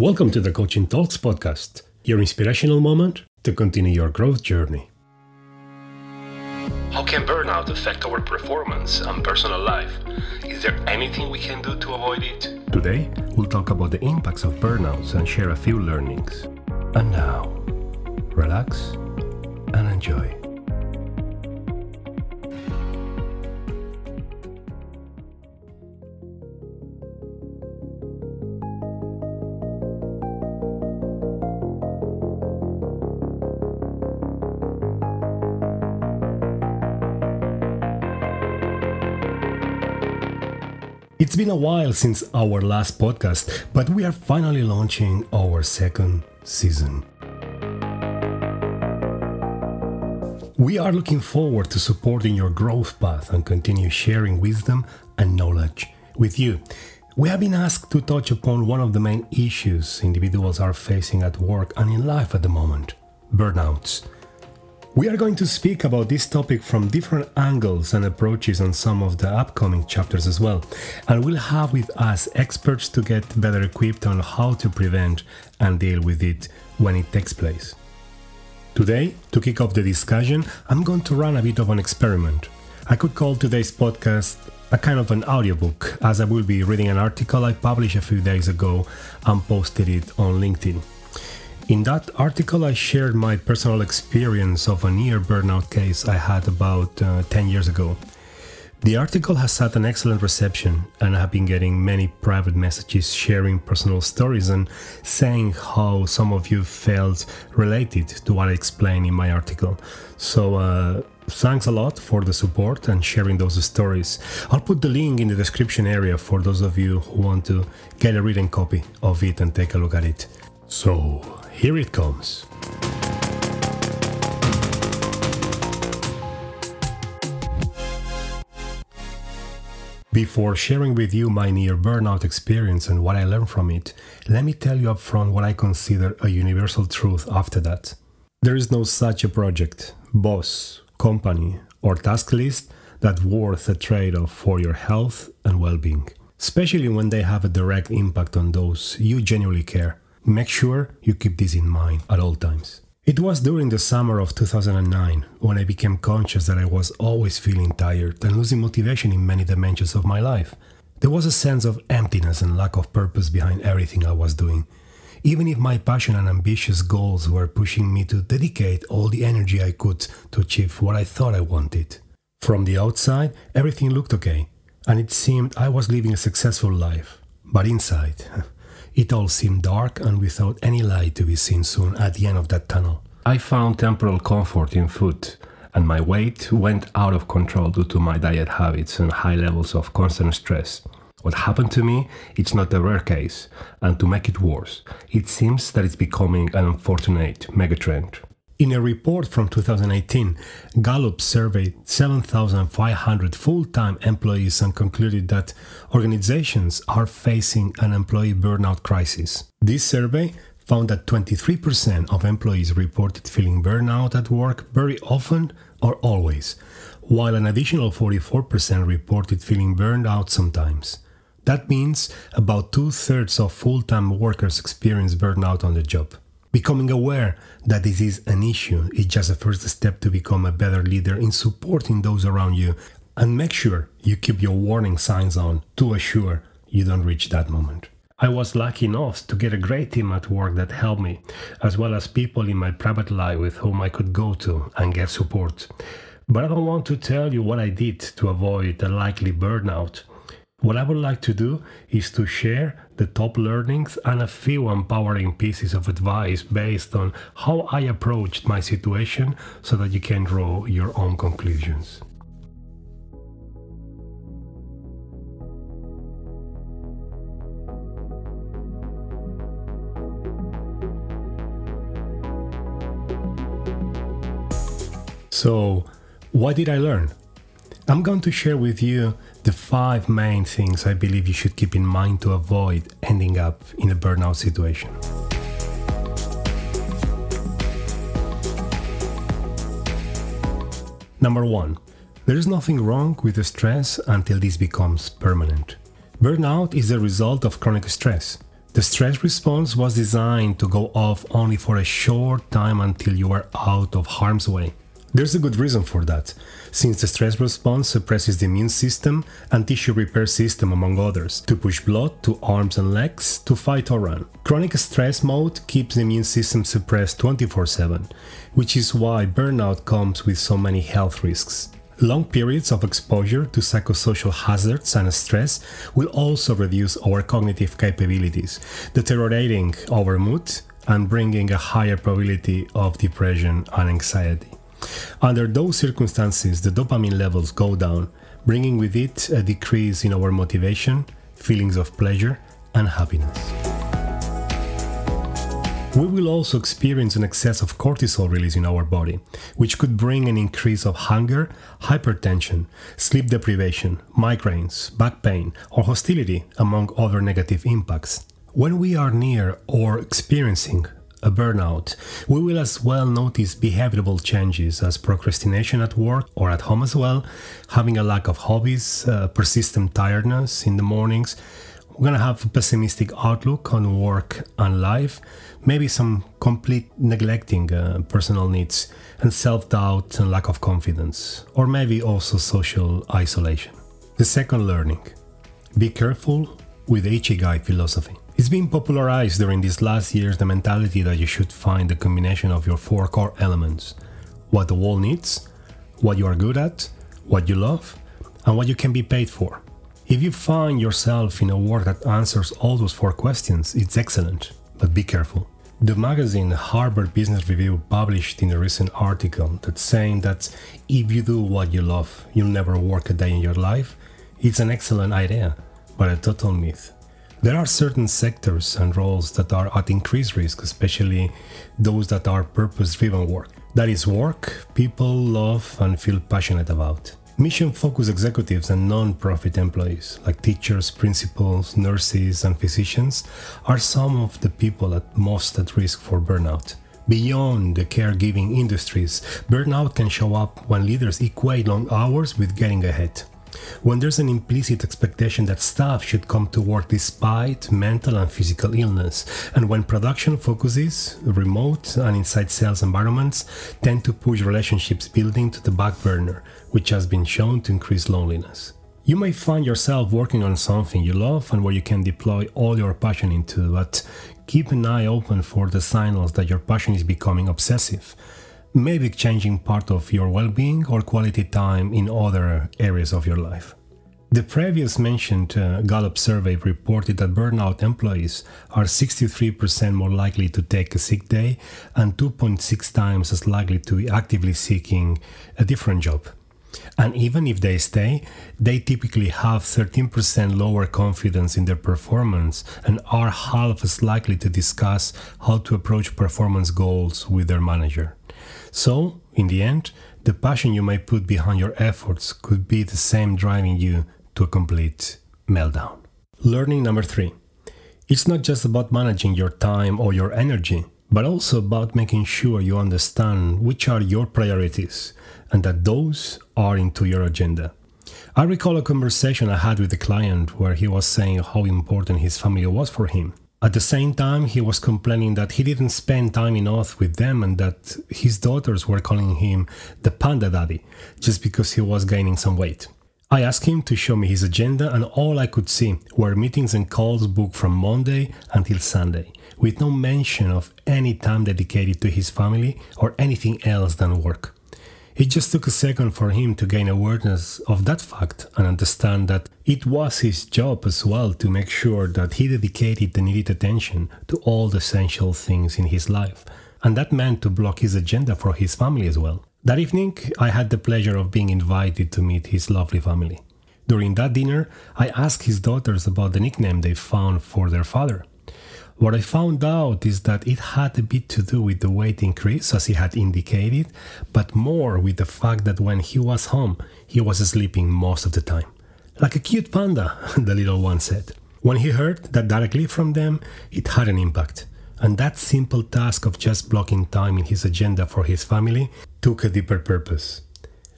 Welcome to the Coaching Talks podcast, your inspirational moment to continue your growth journey. How can burnout affect our performance and personal life? Is there anything we can do to avoid it? Today, we'll talk about the impacts of burnouts and share a few learnings. And now, relax and enjoy. It's been a while since our last podcast, but we are finally launching our second season. We are looking forward to supporting your growth path and continue sharing wisdom and knowledge with you. We have been asked to touch upon one of the main issues individuals are facing at work and in life at the moment burnouts. We are going to speak about this topic from different angles and approaches on some of the upcoming chapters as well. And we'll have with us experts to get better equipped on how to prevent and deal with it when it takes place. Today, to kick off the discussion, I'm going to run a bit of an experiment. I could call today's podcast a kind of an audiobook, as I will be reading an article I published a few days ago and posted it on LinkedIn. In that article, I shared my personal experience of a near burnout case I had about uh, 10 years ago. The article has had an excellent reception, and I have been getting many private messages sharing personal stories and saying how some of you felt related to what I explained in my article. So, uh, thanks a lot for the support and sharing those stories. I'll put the link in the description area for those of you who want to get a written copy of it and take a look at it. So, here it comes. Before sharing with you my near burnout experience and what I learned from it, let me tell you upfront what I consider a universal truth after that. There is no such a project, boss, company, or task list that worth a trade off for your health and well being, especially when they have a direct impact on those you genuinely care Make sure you keep this in mind at all times. It was during the summer of 2009 when I became conscious that I was always feeling tired and losing motivation in many dimensions of my life. There was a sense of emptiness and lack of purpose behind everything I was doing. Even if my passion and ambitious goals were pushing me to dedicate all the energy I could to achieve what I thought I wanted. From the outside, everything looked okay, and it seemed I was living a successful life. But inside, It all seemed dark and without any light to be seen soon at the end of that tunnel. I found temporal comfort in food, and my weight went out of control due to my diet habits and high levels of constant stress. What happened to me, it's not a rare case, and to make it worse, it seems that it's becoming an unfortunate megatrend. In a report from 2018, Gallup surveyed 7,500 full time employees and concluded that organizations are facing an employee burnout crisis. This survey found that 23% of employees reported feeling burnout at work very often or always, while an additional 44% reported feeling burned out sometimes. That means about two thirds of full time workers experience burnout on the job. Becoming aware that this is an issue is just a first step to become a better leader in supporting those around you and make sure you keep your warning signs on to assure you don't reach that moment. I was lucky enough to get a great team at work that helped me, as well as people in my private life with whom I could go to and get support. But I don't want to tell you what I did to avoid a likely burnout what I would like to do is to share the top learnings and a few empowering pieces of advice based on how I approached my situation so that you can draw your own conclusions. So, what did I learn? I'm going to share with you the five main things I believe you should keep in mind to avoid ending up in a burnout situation. Number one, there is nothing wrong with the stress until this becomes permanent. Burnout is the result of chronic stress. The stress response was designed to go off only for a short time until you are out of harm's way. There's a good reason for that, since the stress response suppresses the immune system and tissue repair system, among others, to push blood to arms and legs to fight or run. Chronic stress mode keeps the immune system suppressed 24 7, which is why burnout comes with so many health risks. Long periods of exposure to psychosocial hazards and stress will also reduce our cognitive capabilities, deteriorating our mood and bringing a higher probability of depression and anxiety. Under those circumstances, the dopamine levels go down, bringing with it a decrease in our motivation, feelings of pleasure, and happiness. We will also experience an excess of cortisol release in our body, which could bring an increase of hunger, hypertension, sleep deprivation, migraines, back pain, or hostility, among other negative impacts. When we are near or experiencing a burnout, we will as well notice behavioral changes as procrastination at work or at home as well, having a lack of hobbies, uh, persistent tiredness in the mornings. We're going to have a pessimistic outlook on work and life, maybe some complete neglecting uh, personal needs and self doubt and lack of confidence, or maybe also social isolation. The second learning be careful with Ikigai philosophy. It's been popularized during these last years the mentality that you should find the combination of your four core elements what the world needs, what you are good at, what you love, and what you can be paid for. If you find yourself in a work that answers all those four questions, it's excellent, but be careful. The magazine Harvard Business Review published in a recent article that's saying that if you do what you love, you'll never work a day in your life. It's an excellent idea, but a total myth. There are certain sectors and roles that are at increased risk, especially those that are purpose driven work. That is work people love and feel passionate about. Mission focused executives and non profit employees, like teachers, principals, nurses, and physicians, are some of the people at most at risk for burnout. Beyond the caregiving industries, burnout can show up when leaders equate long hours with getting ahead when there's an implicit expectation that staff should come to work despite mental and physical illness, and when production focuses, remote and inside sales environments tend to push relationships building to the back burner, which has been shown to increase loneliness. You may find yourself working on something you love and where you can deploy all your passion into, but keep an eye open for the signals that your passion is becoming obsessive maybe changing part of your well being or quality time in other areas of your life. The previous mentioned uh, Gallup survey reported that burnout employees are 63% more likely to take a sick day and 2.6 times as likely to be actively seeking a different job. And even if they stay, they typically have 13% lower confidence in their performance and are half as likely to discuss how to approach performance goals with their manager. So, in the end, the passion you may put behind your efforts could be the same driving you to a complete meltdown. Learning number three it's not just about managing your time or your energy, but also about making sure you understand which are your priorities and that those are into your agenda. I recall a conversation I had with a client where he was saying how important his family was for him. At the same time, he was complaining that he didn't spend time enough with them and that his daughters were calling him the panda daddy just because he was gaining some weight. I asked him to show me his agenda, and all I could see were meetings and calls booked from Monday until Sunday, with no mention of any time dedicated to his family or anything else than work. It just took a second for him to gain awareness of that fact and understand that it was his job as well to make sure that he dedicated the needed attention to all the essential things in his life. And that meant to block his agenda for his family as well. That evening, I had the pleasure of being invited to meet his lovely family. During that dinner, I asked his daughters about the nickname they found for their father. What I found out is that it had a bit to do with the weight increase, as he had indicated, but more with the fact that when he was home, he was sleeping most of the time. Like a cute panda, the little one said. When he heard that directly from them, it had an impact. And that simple task of just blocking time in his agenda for his family took a deeper purpose.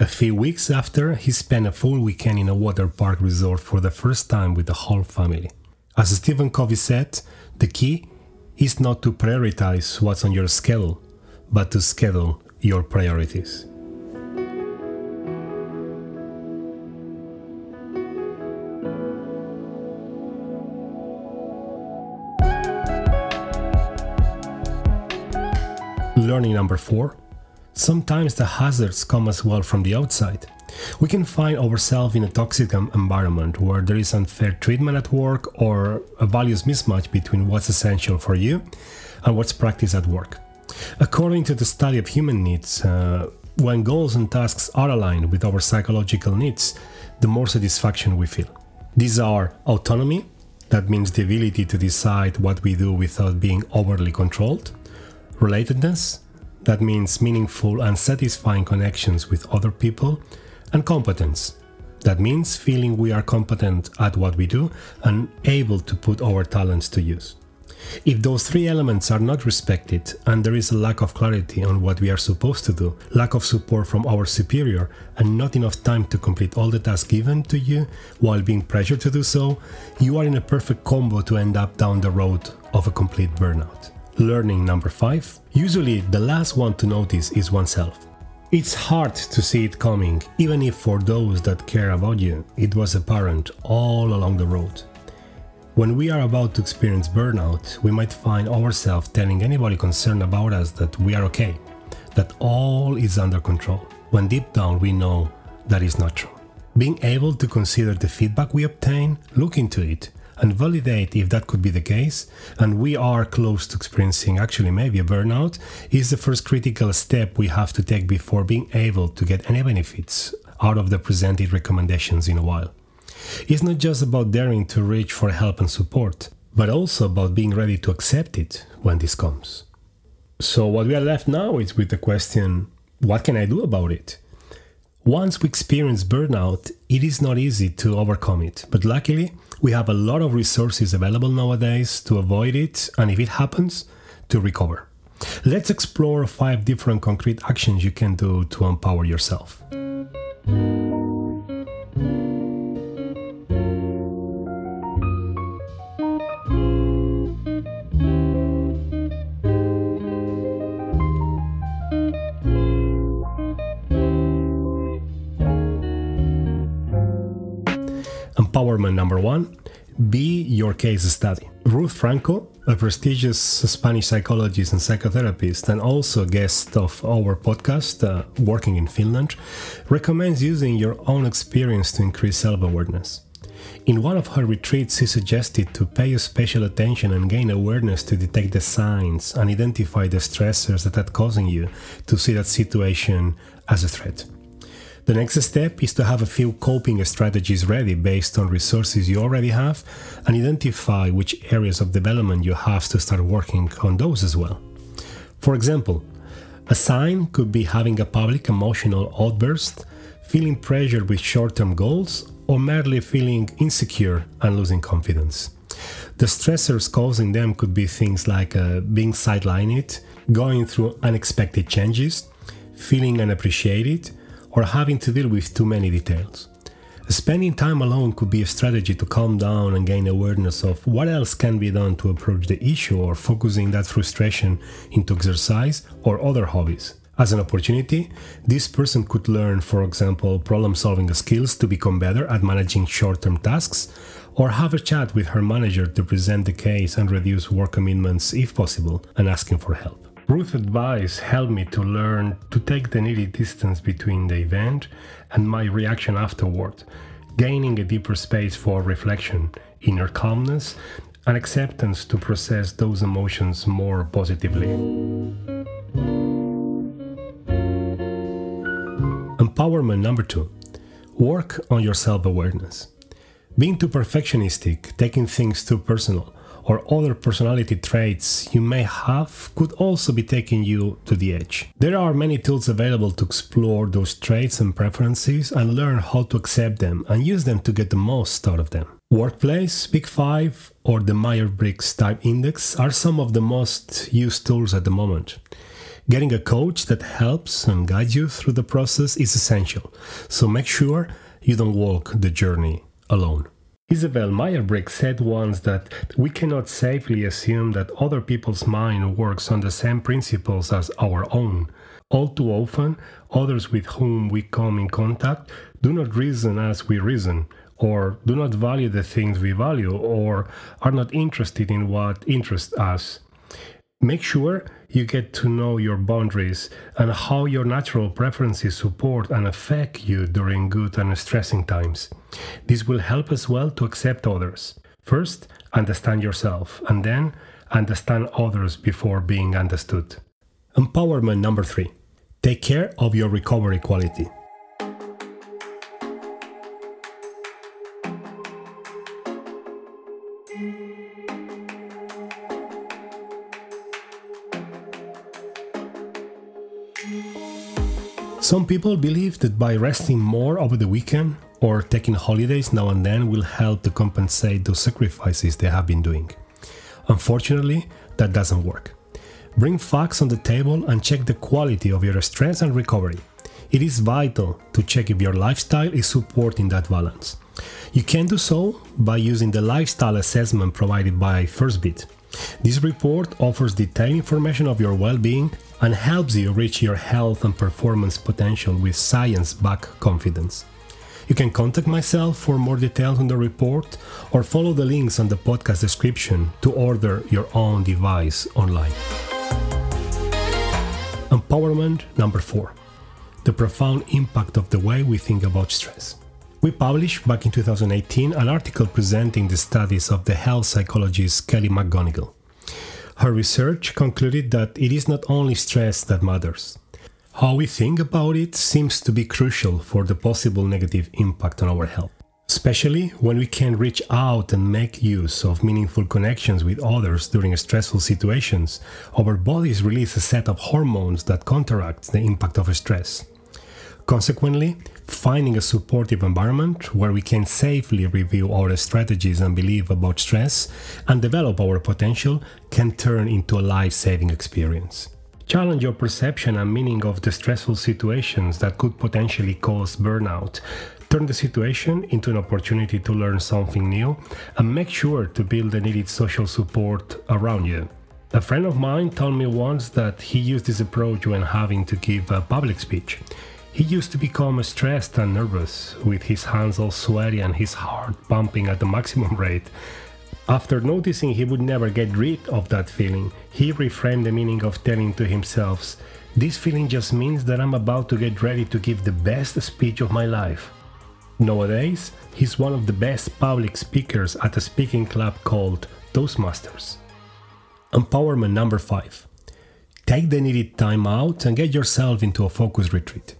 A few weeks after, he spent a full weekend in a water park resort for the first time with the whole family. As Stephen Covey said, The key is not to prioritize what's on your schedule, but to schedule your priorities. Learning number four. Sometimes the hazards come as well from the outside. We can find ourselves in a toxic environment where there is unfair treatment at work or a values mismatch between what's essential for you and what's practiced at work. According to the study of human needs, uh, when goals and tasks are aligned with our psychological needs, the more satisfaction we feel. These are autonomy, that means the ability to decide what we do without being overly controlled relatedness, that means meaningful and satisfying connections with other people, and competence, that means feeling we are competent at what we do and able to put our talents to use. If those three elements are not respected and there is a lack of clarity on what we are supposed to do, lack of support from our superior, and not enough time to complete all the tasks given to you while being pressured to do so, you are in a perfect combo to end up down the road of a complete burnout. Learning number five. Usually, the last one to notice is oneself. It's hard to see it coming, even if for those that care about you, it was apparent all along the road. When we are about to experience burnout, we might find ourselves telling anybody concerned about us that we are okay, that all is under control, when deep down we know that is not true. Being able to consider the feedback we obtain, look into it, and validate if that could be the case and we are close to experiencing actually maybe a burnout is the first critical step we have to take before being able to get any benefits out of the presented recommendations in a while. It's not just about daring to reach for help and support, but also about being ready to accept it when this comes. So, what we are left now is with the question what can I do about it? Once we experience burnout, it is not easy to overcome it, but luckily, we have a lot of resources available nowadays to avoid it and if it happens, to recover. Let's explore five different concrete actions you can do to empower yourself. Empowerment number one be your case study. Ruth Franco, a prestigious Spanish psychologist and psychotherapist, and also guest of our podcast, uh, Working in Finland, recommends using your own experience to increase self awareness. In one of her retreats, she suggested to pay special attention and gain awareness to detect the signs and identify the stressors that are causing you to see that situation as a threat. The next step is to have a few coping strategies ready based on resources you already have and identify which areas of development you have to start working on those as well. For example, a sign could be having a public emotional outburst, feeling pressure with short term goals, or merely feeling insecure and losing confidence. The stressors causing them could be things like uh, being sidelined, going through unexpected changes, feeling unappreciated, or having to deal with too many details. Spending time alone could be a strategy to calm down and gain awareness of what else can be done to approach the issue or focusing that frustration into exercise or other hobbies. As an opportunity, this person could learn, for example, problem solving skills to become better at managing short term tasks, or have a chat with her manager to present the case and reduce work commitments if possible, and asking for help. Ruth's advice helped me to learn to take the needed distance between the event and my reaction afterward, gaining a deeper space for reflection, inner calmness, and acceptance to process those emotions more positively. Empowerment number two work on your self awareness. Being too perfectionistic, taking things too personal, or other personality traits you may have could also be taking you to the edge. There are many tools available to explore those traits and preferences and learn how to accept them and use them to get the most out of them. Workplace, Big Five, or the Myers Briggs Type Index are some of the most used tools at the moment. Getting a coach that helps and guides you through the process is essential, so make sure you don't walk the journey alone. Isabel Meyer-Briggs said once that we cannot safely assume that other people's mind works on the same principles as our own. All too often, others with whom we come in contact do not reason as we reason, or do not value the things we value, or are not interested in what interests us. Make sure you get to know your boundaries and how your natural preferences support and affect you during good and stressing times. This will help as well to accept others. First, understand yourself, and then understand others before being understood. Empowerment number three take care of your recovery quality. Some people believe that by resting more over the weekend or taking holidays now and then will help to compensate those sacrifices they have been doing. Unfortunately, that doesn't work. Bring facts on the table and check the quality of your stress and recovery. It is vital to check if your lifestyle is supporting that balance. You can do so by using the lifestyle assessment provided by Firstbeat. This report offers detailed information of your well being and helps you reach your health and performance potential with science backed confidence. You can contact myself for more details on the report or follow the links on the podcast description to order your own device online. Empowerment number four the profound impact of the way we think about stress. We published back in 2018 an article presenting the studies of the health psychologist Kelly McGonigal. Her research concluded that it is not only stress that matters. How we think about it seems to be crucial for the possible negative impact on our health, especially when we can reach out and make use of meaningful connections with others during stressful situations. Our bodies release a set of hormones that counteract the impact of stress. Consequently, finding a supportive environment where we can safely review our strategies and believe about stress and develop our potential can turn into a life saving experience. Challenge your perception and meaning of the stressful situations that could potentially cause burnout. Turn the situation into an opportunity to learn something new and make sure to build the needed social support around you. A friend of mine told me once that he used this approach when having to give a public speech. He used to become stressed and nervous, with his hands all sweaty and his heart pumping at the maximum rate. After noticing he would never get rid of that feeling, he reframed the meaning of telling to himself, This feeling just means that I'm about to get ready to give the best speech of my life. Nowadays, he's one of the best public speakers at a speaking club called Toastmasters. Empowerment number 5 Take the needed time out and get yourself into a focus retreat.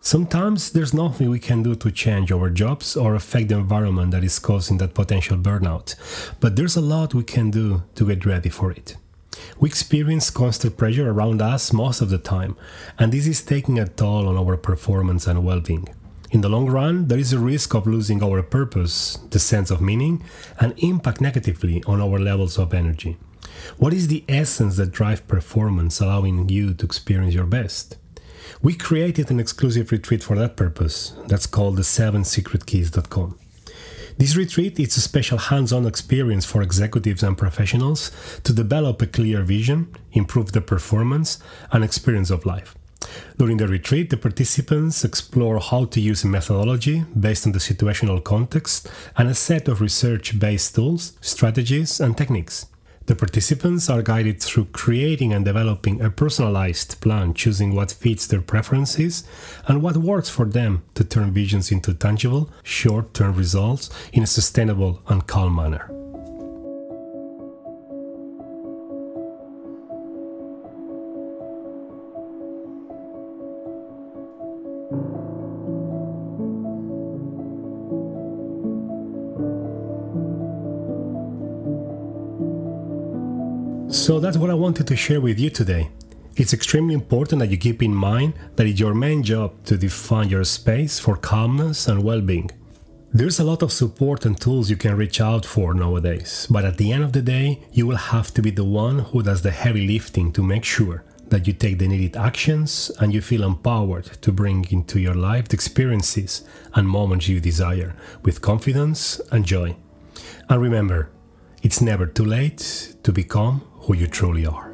Sometimes there's nothing we can do to change our jobs or affect the environment that is causing that potential burnout, but there's a lot we can do to get ready for it. We experience constant pressure around us most of the time, and this is taking a toll on our performance and well being. In the long run, there is a risk of losing our purpose, the sense of meaning, and impact negatively on our levels of energy. What is the essence that drives performance, allowing you to experience your best? We created an exclusive retreat for that purpose. That's called the 7secretkeys.com. This retreat is a special hands on experience for executives and professionals to develop a clear vision, improve the performance, and experience of life. During the retreat, the participants explore how to use a methodology based on the situational context and a set of research based tools, strategies, and techniques. The participants are guided through creating and developing a personalized plan, choosing what fits their preferences and what works for them to turn visions into tangible, short term results in a sustainable and calm manner. So that's what I wanted to share with you today. It's extremely important that you keep in mind that it's your main job to define your space for calmness and well being. There's a lot of support and tools you can reach out for nowadays, but at the end of the day, you will have to be the one who does the heavy lifting to make sure that you take the needed actions and you feel empowered to bring into your life the experiences and moments you desire with confidence and joy. And remember, it's never too late to become who you truly are.